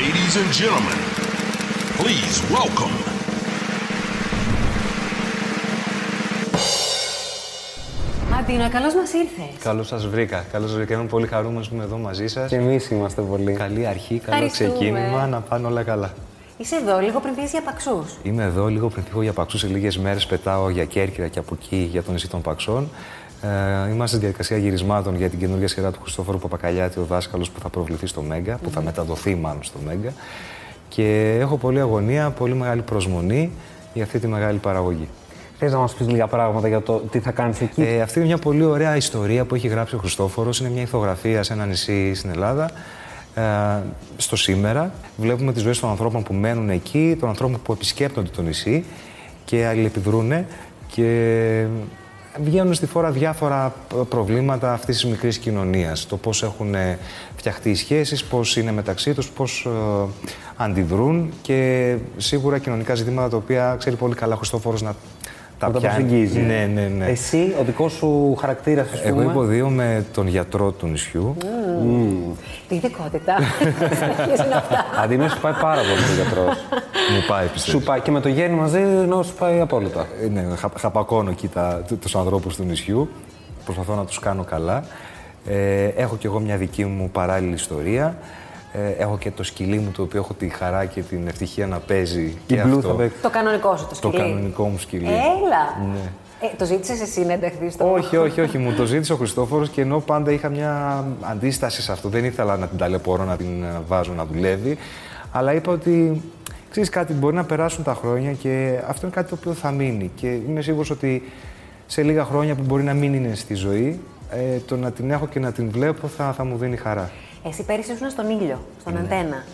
Ladies and gentlemen, please welcome. Μαρτίνο, καλώς μας ήρθες. Καλώς σας βρήκα. Καλώς σας βρήκα. Είμαι πολύ χαρούμενος που είμαι εδώ μαζί σας. Και εμείς είμαστε πολύ. Καλή αρχή, καλό Ευχαριστούμε. ξεκίνημα, να πάνε όλα καλά. Είσαι εδώ λίγο πριν φύγεις για παξούς. Είμαι εδώ λίγο πριν φύγω για Παξούς. Σε λίγες μέρες πετάω για Κέρκυρα και από εκεί για το νησί των Παξών. Ε, είμαστε στη διαδικασία γυρισμάτων για την καινούργια σειρά του Χριστόφορου Παπακαλιάτη, ο δάσκαλος που θα προβληθεί στο Μέγκα, που θα μεταδοθεί μάλλον στο Μέγκα. Και έχω πολλή αγωνία, πολύ μεγάλη προσμονή για αυτή τη μεγάλη παραγωγή. Θες να μας πεις λίγα πράγματα για το τι θα κάνεις εκεί; Ε, αυτή είναι μια πολύ ωραία ιστορία που έχει γράψει ο Χριστόφορος. Είναι μια ηθογραφία σε ένα νησί στην Ελλάδα. Ε, στο σήμερα βλέπουμε τις ζωές των ανθρώπων που μένουν εκεί, των ανθρώπων που επισκέπτονται το νησί και αλληλεπιδρούν και βγαίνουν στη φόρα διάφορα προβλήματα αυτής της μικρής κοινωνίας. Το πώς έχουν ε, φτιαχτεί οι σχέσεις, πώς είναι μεταξύ τους, πώς ε, αντιδρούν και σίγουρα κοινωνικά ζητήματα τα οποία ξέρει πολύ καλά ο Χριστόφορος να τα να τα πιάνει. προσεγγίζει. Ναι, ναι, ναι. Εσύ, ο δικός σου χαρακτήρας, ας Εγώ πούμε. υποδίω με τον γιατρό του νησιού. Τι ειδικότητα. Ποιες είναι αυτά. Αντί να σου πάει πάρα πολύ ο γιατρός. Μου πάει, πιστεύω. σου πάει και με το γέννη μαζί, ενώ σου πάει απόλυτα. Ε, Ναι, χα, χαπακώνω εκεί τα, του- τους ανθρώπους του νησιού. Προσπαθώ να τους κάνω καλά. Ε, έχω κι εγώ μια δική μου παράλληλη ιστορία. Ε, έχω και το σκυλί μου, το οποίο έχω τη χαρά και την ευτυχία να παίζει και Blue αυτό. θα παίξει. Το κανονικό σου το Το σκυλί. κανονικό μου σκυλί. Έλα. Ναι. Ε, το ζήτησες εσύ να ενταχθεί στο. Όχι, όχι, όχι. Μου το ζήτησε ο Χριστόφορος και ενώ πάντα είχα μια αντίσταση σε αυτό. Δεν ήθελα να την ταλαιπωρώ, να την ε, βάζω να δουλεύει. Αλλά είπα ότι ξέρεις κάτι, μπορεί να περάσουν τα χρόνια και αυτό είναι κάτι το οποίο θα μείνει. Και είμαι σίγουρος ότι σε λίγα χρόνια που μπορεί να μην είναι στη ζωή, ε, το να την έχω και να την βλέπω θα, θα μου δίνει χαρά. Εσύ πέρυσι ήσουν στον ήλιο, στον Ναι. αντένα.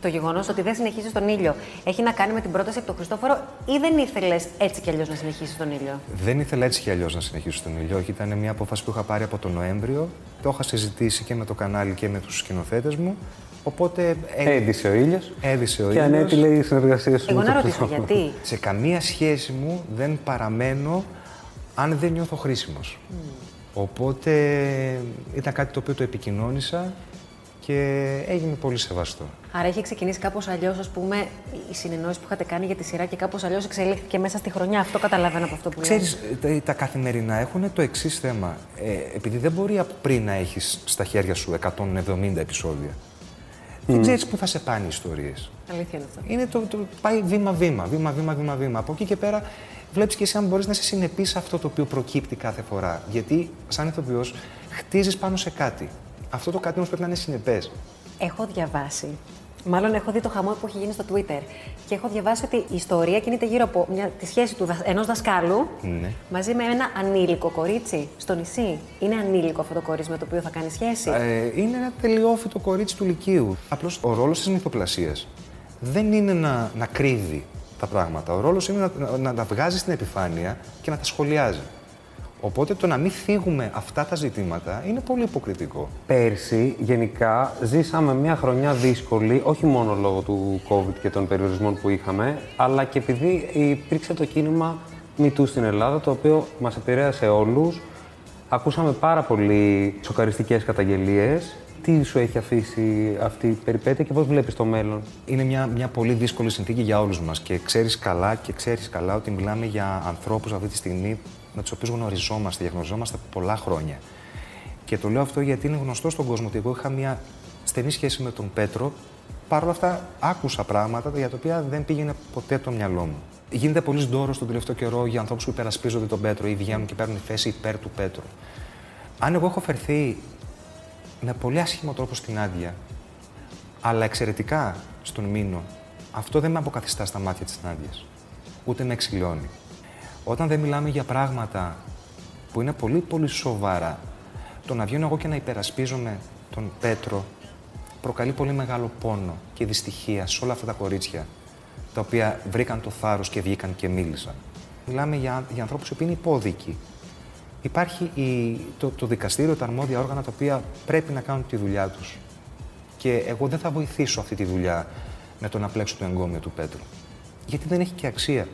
Το γεγονός ότι δεν συνεχίζεις τον ήλιο έχει να κάνει με την πρόταση από τον Χριστόφορο ή δεν ήθελες έτσι κι αλλιώς να συνεχίσεις τον ήλιο; Δεν ήθελα έτσι κι αλλιώς να συνεχίσω στον ήλιο. Όχι, ήταν μια απόφαση που είχα πάρει από τον Νοέμβριο. Το είχα συζητήσει και με το κανάλι και με τους σκηνοθέτες μου. Οπότε ε, Έδισε ο ήλιος. έδισε ο Και ήλιος. ανέτειλε η συνεργασία σου. Εγώ με να το ρωτήσω Χριστόφορο. γιατί; Σε καμία σχέση μου δεν παραμένω αν δεν νιώθω χρήσιμος. Οπότε ήταν κάτι το οποίο το επικοινώνησα και έγινε πολύ σεβαστό. Άρα έχει ξεκινήσει κάπως αλλιώς, ας πούμε, η συνεννόηση που είχατε κάνει για τη σειρά και κάπως αλλιώς εξελίχθηκε μέσα στη χρονιά. Αυτό καταλαβαίνω από αυτό που λέω. Ξέρεις, τα, τα καθημερινά έχουν το εξής θέμα. Ε, επειδή δεν μπορεί από πριν να έχεις στα χέρια σου 170 επεισόδια, δεν ξέρεις πού θα σε πάνε οι ιστορίες. Αλήθεια είναι αυτό. Είναι το, το πάει βήμα-βήμα, βήμα-βήμα, βήμα-βήμα. Από εκεί και πέρα βλέπεις και εσύ αν μπορείς να είσαι συνεπής σε αυτό το οποίο προκύπτει κάθε φορά. Γιατί, σαν ηθοποιός, χτίζεις πάνω σε κάτι. Αυτό το κάτι όμως πρέπει να είναι συνεπές. Έχω διαβάσει. Μάλλον έχω δει το χαμό που έχει γίνει στο Twitter. Και έχω διαβάσει ότι η ιστορία κινείται γύρω από μια, τη σχέση του, ενός δασκάλου Ναι. μαζί με ένα ανήλικο κορίτσι στο νησί. Είναι ανήλικο αυτό το κορίτσι με το οποίο θα κάνει σχέση; Ε, είναι ένα τελειόφυτο κορίτσι του Λυκείου. Απλώς ο ρόλος της μυθοπλασίας δεν είναι να, να κρύβει τα πράγματα. Ο ρόλος είναι να, να, να τα βγάζει στην επιφάνεια και να τα σχολιάζει. Οπότε το να μην φύγουμε αυτά τα ζητήματα είναι πολύ υποκριτικό. Πέρσι, γενικά, ζήσαμε μια χρονιά δύσκολη, όχι μόνο λόγω του COVID και των περιορισμών που είχαμε, αλλά και επειδή υπήρξε το κίνημα MeToo στην Ελλάδα, το οποίο μας επηρέασε όλους. Ακούσαμε πάρα πολύ σοκαριστικές καταγγελίες. Τι σου έχει αφήσει αυτή η περιπέτεια και πώς βλέπεις το μέλλον; Είναι μια, μια πολύ δύσκολη συνθήκη για όλους μας και ξέρεις καλά και ξέρεις καλά ότι μιλάμε για ανθρώπους αυτή τη στιγμή με τους οποίους γνωριζόμαστε, διαγνωριζόμαστε από πολλά χρόνια. Και το λέω αυτό γιατί είναι γνωστό στον κόσμο ότι εγώ είχα μια στενή σχέση με τον Πέτρο. Παρ' όλα αυτά άκουσα πράγματα για τα οποία δεν πήγαινε ποτέ το μυαλό μου. Γίνεται πολύ ντόρο τον τελευταίο καιρό για ανθρώπους που υπερασπίζονται τον Πέτρο ή βγαίνουν και παίρνουν θέση υπέρ του Πέτρου. Αν εγώ έχω φερθεί με πολύ άσχημο τρόπο στην άδεια, αλλά εξαιρετικά στον Μήνο, αυτό δεν με αποκαθιστά στα μάτια της Νάντιας. Ούτε με εξηλώνει. Όταν δεν μιλάμε για πράγματα που είναι πολύ πολύ σοβαρά, το να βγαίνω εγώ και να υπερασπίζομαι τον Πέτρο προκαλεί πολύ μεγάλο πόνο και δυστυχία σε όλα αυτά τα κορίτσια τα οποία βρήκαν το θάρρος και βγήκαν και μίλησαν. Μιλάμε για, για ανθρώπους που είναι υπόδικοι. Υπάρχει η, το, το δικαστήριο, τα αρμόδια όργανα τα οποία πρέπει να κάνουν τη δουλειά τους. Και εγώ δεν θα βοηθήσω αυτή τη δουλειά με το να πλέξω το εγκόμιο του Πέτρου. Γιατί δεν έχει και αξία.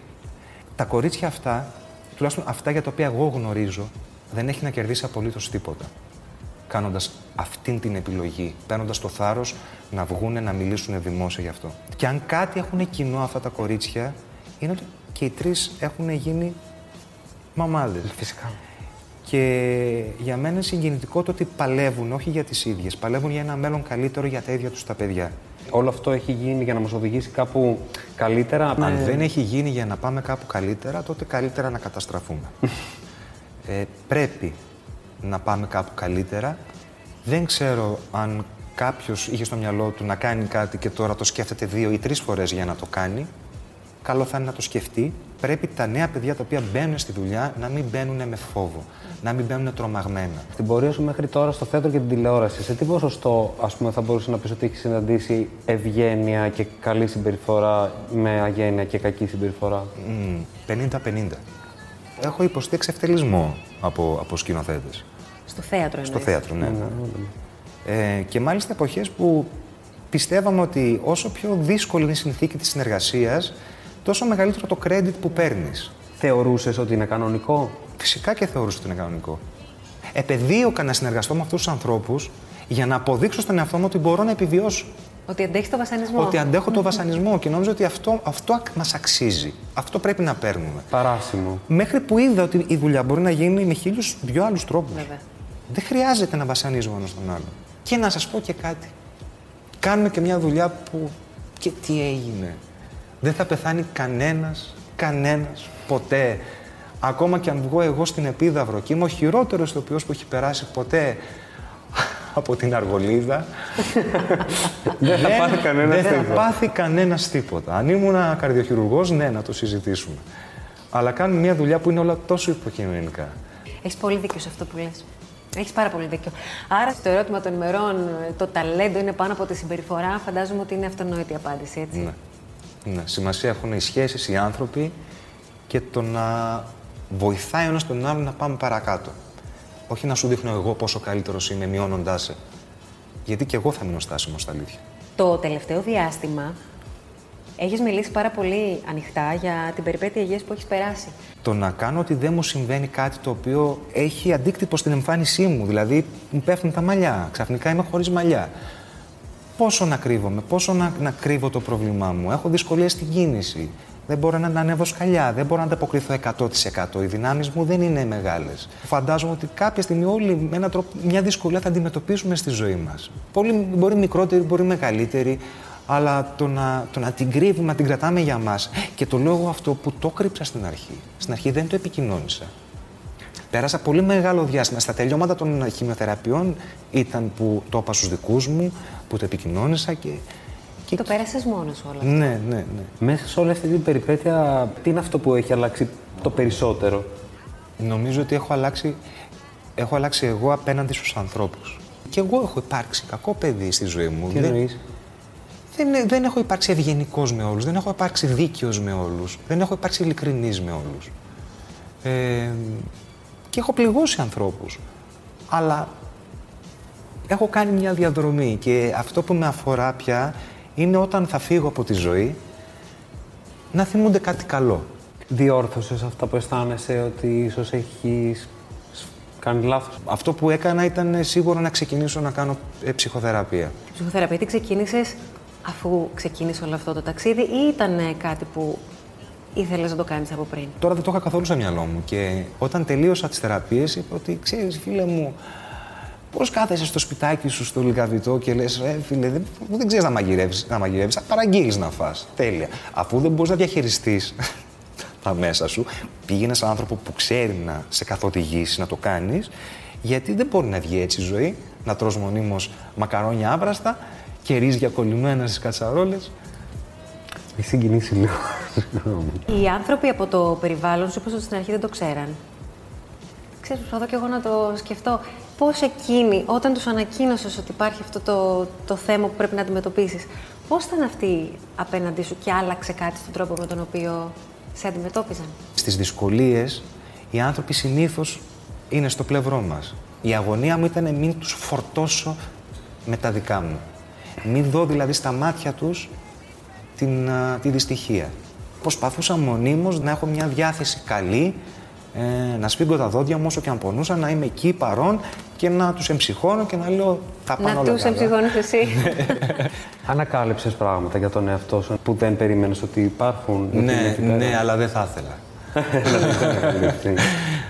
Τα κορίτσια αυτά, τουλάχιστον αυτά για τα οποία εγώ γνωρίζω, δεν έχει να κερδίσει απολύτως τίποτα. κάνοντας αυτήν την επιλογή, παίρνοντας το θάρρος να βγουν να μιλήσουν δημόσια γι' αυτό. Και αν κάτι έχουν κοινό αυτά τα κορίτσια, είναι ότι και οι τρεις έχουν γίνει μαμάδες. Φυσικά. Και για μένα είναι συγκινητικό το ότι παλεύουν, όχι για τις ίδιες, παλεύουν για ένα μέλλον καλύτερο για τα ίδια τους τα παιδιά. Όλο αυτό έχει γίνει για να μας οδηγήσει κάπου καλύτερα; Αν με- δεν έχει γίνει για να πάμε κάπου καλύτερα, τότε καλύτερα να καταστραφούμε. ε, πρέπει να πάμε κάπου καλύτερα. Δεν ξέρω αν κάποιος είχε στο μυαλό του να κάνει κάτι και τώρα το σκέφτεται δύο ή τρεις φορές για να το κάνει. Καλό θα είναι να το σκεφτεί. Πρέπει τα νέα παιδιά τα οποία μπαίνουν στη δουλειά να μην μπαίνουν με φόβο, να μην μπαίνουν τρομαγμένα. Στην πορεία σου μέχρι τώρα στο θέατρο και την τηλεόραση, σε τι ποσοστό ας πούμε, θα μπορούσε να πεις ότι έχεις συναντήσει ευγένεια και καλή συμπεριφορά με αγένεια και κακή συμπεριφορά; Μμμ, 50-50. Έχω υποστεί εξευτελισμό από, από σκηνοθέτες. Στο θέατρο Στο εννοείς. θέατρο, ναι. Ε, και μάλιστα εποχές που πιστεύαμε ότι όσο πιο δύσκολη είναι η συνθήκη της συνεργασίας, τόσο μεγαλύτερο το credit που παίρνεις. Θεωρούσες ότι είναι κανονικό; Φυσικά και θεωρούσα ότι είναι κανονικό. Επεδίωκα να συνεργαστώ με αυτούς τους ανθρώπους για να αποδείξω στον εαυτό μου ότι μπορώ να επιβιώσω. Ότι αντέχεις το βασανισμό. Ότι αντέχω το βασανισμό και νόμιζα ότι αυτό, αυτό μας αξίζει. Αυτό πρέπει να παίρνουμε. Παράσιμο. Μέχρι που είδα ότι η δουλειά μπορεί να γίνει με χίλιους δυο άλλους τρόπους. Βέβαια. Δεν χρειάζεται να βασανίζουμε ένας τον άλλο. Και να σας πω και κάτι. Κάνουμε και μια δουλειά που. και τι έγινε. Δεν θα πεθάνει κανένας, κανένας ποτέ. Ακόμα και αν βγω εγώ στην Επίδαυρο και είμαι ο χειρότερος ηθοποιός που έχει περάσει ποτέ από την Αργολίδα. Δεν θα πάθει κανένας Δεν θα τίποτα. πάθει κανένας τίποτα. Αν ήμουν καρδιοχειρουργός, ναι, να το συζητήσουμε. Αλλά κάνουμε μια δουλειά που είναι όλα τόσο υποκειμενικά. Έχεις πολύ δίκιο σε αυτό που λες. Έχεις πάρα πολύ δίκιο. Άρα, στο ερώτημα των ημερών, το ταλέντο είναι πάνω από τη συμπεριφορά. Φαντάζομαι ότι είναι αυτονόητη η απάντηση, έτσι. Ναι. Ναι. Σημασία έχουν οι σχέσεις, οι άνθρωποι και το να βοηθάει ο ένας τον άλλον να πάμε παρακάτω. Όχι να σου δείχνω εγώ πόσο καλύτερος είμαι, μειώνοντάς σε. Γιατί και εγώ θα μείνω στάσιμος στα αλήθεια. Το τελευταίο διάστημα έχεις μιλήσει πάρα πολύ ανοιχτά για την περιπέτεια υγείας που έχεις περάσει. Το να κάνω ότι δεν μου συμβαίνει κάτι το οποίο έχει αντίκτυπο στην εμφάνισή μου. Δηλαδή, μου πέφτουν τα μαλλιά. Ξαφνικά είμαι χωρίς μαλλιά. Πόσο να κρύβομαι, πόσο να, να κρύβω το πρόβλημά μου. Έχω δυσκολίες στην κίνηση. Δεν μπορώ να ανέβω σκαλιά, δεν μπορώ να ανταποκριθώ 100%. Οι δυνάμεις μου δεν είναι μεγάλες. Φαντάζομαι ότι κάποια στιγμή όλοι με έναν τρόπο, μια δυσκολία θα αντιμετωπίσουμε στη ζωή μας. Πολύ μπορεί μικρότερη, μπορεί μεγαλύτερη, αλλά το να, το να την κρύβουμε, να την κρατάμε για μας. Και το λέω εγώ αυτό που το κρύψα στην αρχή. Στην αρχή δεν το επικοινώνησα. Πέρασα πολύ μεγάλο διάστημα. Στα τελειώματα των χημειοθεραπείων ήταν που το είπα στους δικούς μου, που το επικοινώνησα και. και... Το πέρασες μόνος σου όλα. Ναι, ναι, ναι. Μέσα σε όλη αυτή την περιπέτεια, τι είναι αυτό που έχει αλλάξει το περισσότερο; Νομίζω ότι έχω αλλάξει, έχω αλλάξει εγώ απέναντι στους ανθρώπους. Και εγώ έχω υπάρξει κακό παιδί στη ζωή μου. Τι δεν, εννοείς; δεν, δεν έχω υπάρξει ευγενικός με όλους, δεν έχω υπάρξει δίκαιος με όλους, δεν έχω υπάρξει ειλικρινής με όλους. Ε, και έχω πληγώσει ανθρώπους. Αλλά έχω κάνει μια διαδρομή και αυτό που με αφορά πια είναι όταν θα φύγω από τη ζωή να θυμούνται κάτι καλό. Διόρθωσες αυτά που αισθάνεσαι ότι ίσως έχεις κάνει λάθος; Αυτό που έκανα ήταν ε, σίγουρα να ξεκινήσω να κάνω ε, ψυχοθεραπεία. Η ψυχοθεραπεία τι ξεκίνησες αφού ξεκίνησε όλο αυτό το ταξίδι ή ήταν ε, κάτι που ήθελες να το κάνεις από πριν; Τώρα δεν το είχα καθόλου στο μυαλό μου και όταν τελείωσα τις θεραπείες είπα ότι ξέρεις φίλε μου πώς κάθεσαι στο σπιτάκι σου στο λιγαβιτό και λες ε, φίλε δεν, δεν ξέρεις να μαγειρεύεις, να μαγειρεύεις, θα παραγγείλεις να φας. Τέλεια. Αφού δεν μπορείς να διαχειριστείς τα μέσα σου, πήγαινε σε έναν άνθρωπο που ξέρει να σε καθοδηγήσει να το κάνεις γιατί δεν μπορεί να βγει έτσι η ζωή, να τρως μονίμως μακαρόνια άβραστα και ρύζια κολλημένα στις κατσαρόλες. Έχει συγκινήσει λίγο. Συγγνώμη. Οι άνθρωποι από το περιβάλλον σου, όπως ότι στην αρχή δεν το ξέραν. Ξέρεις, προσπαθώ και εγώ να το σκεφτώ. Πώς εκείνοι, όταν τους ανακοίνωσες ότι υπάρχει αυτό το, το θέμα που πρέπει να αντιμετωπίσεις, πώς ήταν αυτοί απέναντί σου και άλλαξε κάτι στον τρόπο με τον οποίο σε αντιμετώπιζαν; Στις δυσκολίες, οι άνθρωποι συνήθως είναι στο πλευρό μας. Η αγωνία μου ήταν μην τους φορτώσω με τα δικά μου. Μην δω δηλαδή στα μάτια τους την, α, τη δυστυχία. Προσπαθούσα μονίμως να έχω μια διάθεση καλή, ε, να σφίγγω τα δόντια μου όσο και αν πονούσα, να είμαι εκεί παρόν και να τους εμψυχώνω και να λέω τα πάνω Να όλα τους καλά. εμψυχώνεις εσύ. Ανακάλυψες πράγματα για τον εαυτό σου που δεν περίμενες ότι υπάρχουν. ότι είναι Ναι, εκεί πέρα; ναι, αλλά δεν θα ήθελα. Ανακαλύψεις.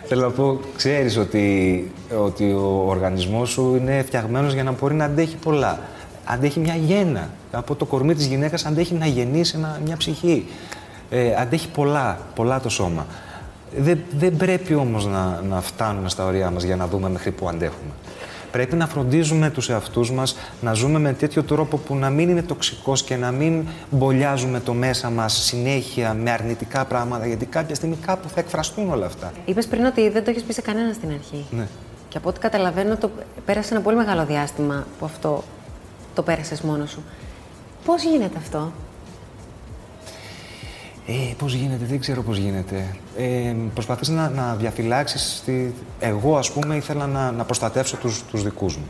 Θέλω να πω, ξέρεις ότι, ότι ο οργανισμός σου είναι φτιαγμένος για να μπορεί να αντέχει πολλά. Αντέχει μια γέννα. Από το κορμί της γυναίκας αντέχει να γεννήσει ένα- μια ψυχή. Ε, αντέχει πολλά, πολλά το σώμα. Δεν, δεν πρέπει όμως να, να φτάνουμε στα ωριά μας για να δούμε μέχρι που αντέχουμε. Πρέπει να φροντίζουμε τους εαυτούς μας, να ζούμε με τέτοιο τρόπο που να μην είναι τοξικός και να μην μπολιάζουμε το μέσα μας συνέχεια με αρνητικά πράγματα, γιατί κάποια στιγμή κάπου θα εκφραστούν όλα αυτά. Είπες πριν ότι δεν το έχεις πει σε κανένα στην αρχή. Ναι. Και από ό,τι καταλαβαίνω, το... πέρασε ένα πολύ μεγάλο διάστημα που αυτό το πέρασες μόνος σου. Πώς γίνεται αυτό, Ε, πώς γίνεται, δεν ξέρω πώς γίνεται. Ε, προσπαθείς να, να διαφυλάξεις... Τη... Εγώ, ας πούμε, ήθελα να, να προστατεύσω τους, τους δικούς μου.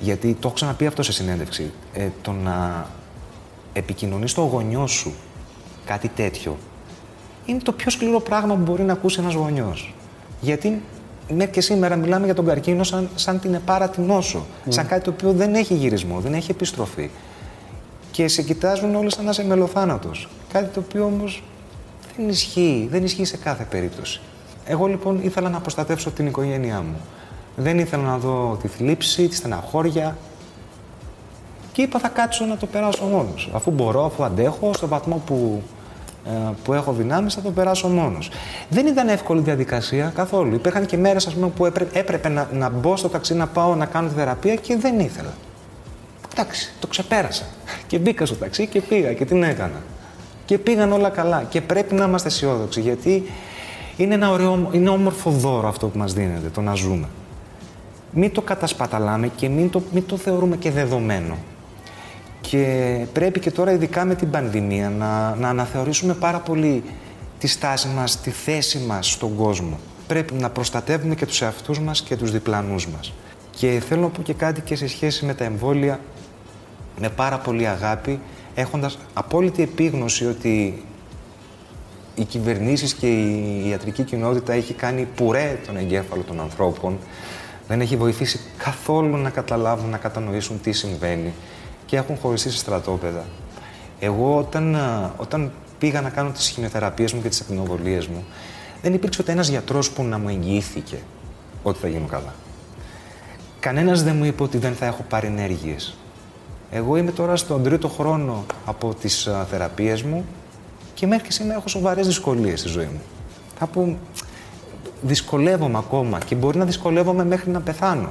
Γιατί το έχω ξαναπεί αυτό σε συνέντευξη. Ε, το να επικοινωνείς στο γονιό σου κάτι τέτοιο είναι το πιο σκληρό πράγμα που μπορεί να ακούσει ένας γονιός. Γιατί μέχρι και σήμερα μιλάμε για τον καρκίνο σαν, σαν την επάρα την νόσο. Σαν κάτι το οποίο δεν έχει γυρισμό, δεν έχει επιστροφή. Και σε κοιτάζουν όλοι σαν να είσαι μελοθάνατος. Κάτι το οποίο όμως δεν ισχύει, δεν ισχύει σε κάθε περίπτωση. Εγώ λοιπόν ήθελα να προστατεύσω την οικογένειά μου. Δεν ήθελα να δω τη θλίψη, τη στεναχώρια. Και είπα θα κάτσω να το περάσω μόνος. Αφού μπορώ, αφού αντέχω, στον βαθμό που, ε, που έχω δυνάμεις θα το περάσω μόνος. Δεν ήταν εύκολη διαδικασία καθόλου. Υπήρχαν και μέρες ας πούμε, που έπρεπε, έπρεπε να, να μπω στο ταξί να πάω να κάνω τη θεραπεία και δεν ήθελα. Εντάξει, το ξεπέρασα. Και μπήκα στο ταξί και πήγα και την έκανα. Και πήγαν όλα καλά. Και πρέπει να είμαστε αισιόδοξοι γιατί είναι ένα ωραίο, είναι όμορφο δώρο αυτό που μας δίνεται, το να ζούμε. Μην το κατασπαταλάμε και μην το, μην το θεωρούμε και δεδομένο. Και πρέπει και τώρα, ειδικά με την πανδημία, να, να αναθεωρήσουμε πάρα πολύ τη στάση μας, τη θέση μας στον κόσμο. Πρέπει να προστατεύουμε και τους εαυτούς μας και τους διπλανούς μας. Και θέλω να πω και κάτι και σε σχέση με τα εμβόλια, με πάρα πολύ αγάπη, έχοντας απόλυτη επίγνωση ότι οι κυβερνήσεις και η ιατρική κοινότητα έχει κάνει πουρέ τον εγκέφαλο των ανθρώπων, δεν έχει βοηθήσει καθόλου να καταλάβουν, να κατανοήσουν τι συμβαίνει και έχουν χωριστεί σε στρατόπεδα. Εγώ όταν, α, όταν πήγα να κάνω τις χημειοθεραπείες μου και τις ακτινοβολίες μου, δεν υπήρξε ούτε ένας γιατρός που να μου εγγυήθηκε ότι θα γίνω καλά. Κανένας δεν μου είπε ότι δεν θα έχω παρενέργειες. Εγώ είμαι τώρα στον τρίτο χρόνο από τις α, θεραπείες μου και μέχρι και σήμερα έχω σοβαρές δυσκολίες στη ζωή μου. Θα πω, δυσκολεύομαι ακόμα και μπορεί να δυσκολεύομαι μέχρι να πεθάνω.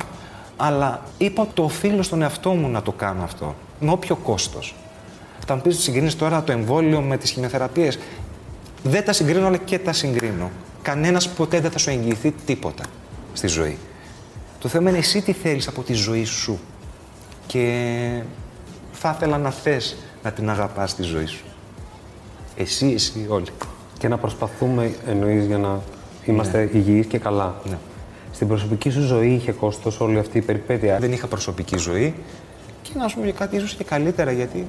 Αλλά είπα ότι το οφείλω στον εαυτό μου να το κάνω αυτό, με όποιο κόστος. Θα μου πεις, συγκρίνεις τώρα το εμβόλιο με τις χημειοθεραπείες. Δεν τα συγκρίνω, αλλά και τα συγκρίνω. Κανένας ποτέ δεν θα σου εγγυηθεί τίποτα στη ζωή. Το θέμα είναι εσύ τι θέλεις από τη ζωή σου. Και θα ήθελα να θες να την αγαπάς τη ζωή σου. Εσύ, εσύ, όλοι. Και να προσπαθούμε, εννοείς, για να είμαστε υγιείς και καλά. Ναι. Στην προσωπική σου ζωή είχε κόστος όλη αυτή η περιπέτεια; Δεν είχα προσωπική ζωή και να σου πω και κάτι ίσως και καλύτερα γιατί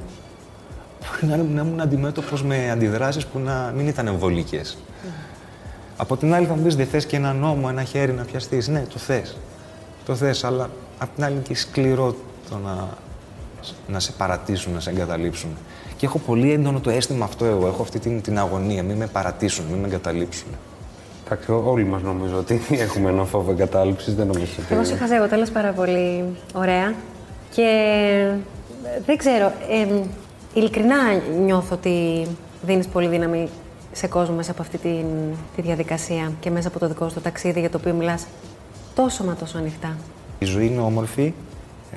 μπορεί να, να ήμουν αντιμέτωπος με αντιδράσεις που να μην ήταν εμβολικές. Από την άλλη θα μου πεις δεν θες και ένα νόμο, ένα χέρι να πιαστείς; Ναι, το θες. Το θες, αλλά απ' την άλλη είναι και σκληρό το να, να σε παρατήσουν, να σε εγκαταλείψουν. Και έχω πολύ έντονο το αίσθημα αυτό εγώ. Έχω αυτή την, την αγωνία. Μην με παρατήσουν, μην με εγκαταλείψουν. Εντάξει, ό- όλοι μας νομίζω ότι έχουμε ένα φόβο εγκατάλειψης, δεν νομίζω ότι... Εγώ σε χαζεύω, τέλος πάρα πολύ ωραία. Και ε, δεν ξέρω, ε, ειλικρινά νιώθω ότι δίνεις πολύ δύναμη σε κόσμο μέσα από αυτή τη, τη διαδικασία και μέσα από το δικό σου το ταξίδι για το οποίο μιλάς τόσο μα τόσο ανοιχτά. Η ζωή είναι όμορφη,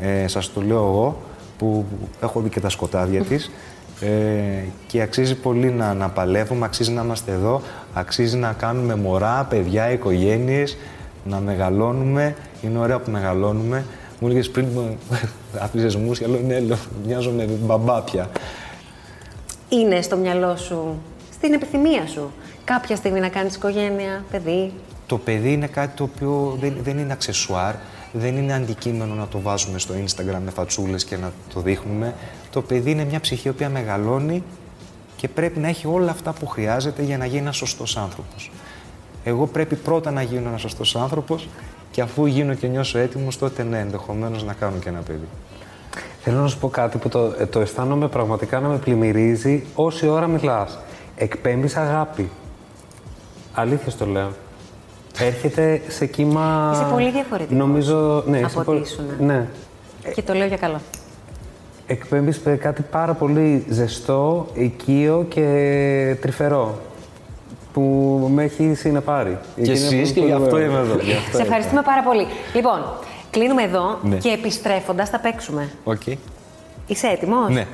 ε, σας το λέω εγώ, που έχω δει και τα σκοτάδια της ε, και αξίζει πολύ να, να παλεύουμε, αξίζει να είμαστε εδώ, αξίζει να κάνουμε μωρά, παιδιά, οικογένειες, να μεγαλώνουμε. Είναι ωραία που μεγαλώνουμε. Μου έλεγες πριν, μου άφησες μουσια, λέω ναι, λέω, μοιάζω με μπαμπά πια. Είναι στο μυαλό σου, στην επιθυμία σου, κάποια στιγμή να κάνεις οικογένεια, παιδί; Το παιδί είναι κάτι το οποίο δεν, δεν είναι αξεσουάρ, δεν είναι αντικείμενο να το βάζουμε στο Instagram με φατσούλες και να το δείχνουμε. Το παιδί είναι μια ψυχή η οποία μεγαλώνει και πρέπει να έχει όλα αυτά που χρειάζεται για να γίνει ένας σωστός άνθρωπος. Εγώ πρέπει πρώτα να γίνω ένας σωστός άνθρωπος Και αφού γίνω και νιώσω έτοιμος, τότε ναι, ενδεχομένως να κάνω και ένα παιδί. Θέλω να σου πω κάτι που το, ε, το αισθάνομαι πραγματικά να με πλημμυρίζει όση ώρα μιλάς. Εκπέμπεις αγάπη. Αλήθεια το λέω. Έρχεται σε κύμα... Είσαι πολύ διαφορετικός Νομίζω, ναι, είσαι από πολύ- ό,τι ήσουν. Ναι. Και το λέω για καλό. Εκπέμπεις παι- κάτι πάρα πολύ ζεστό, οικείο και τρυφερό. Που με έχει συνεπάρει. Και εσείς και γι' αυτό είμαι εδώ. Γι' αυτό Σε είμαι. ευχαριστούμε πάρα πολύ. Λοιπόν, κλείνουμε εδώ Ναι. και επιστρέφοντας θα παίξουμε. Οκ. Είσαι έτοιμος; Ναι.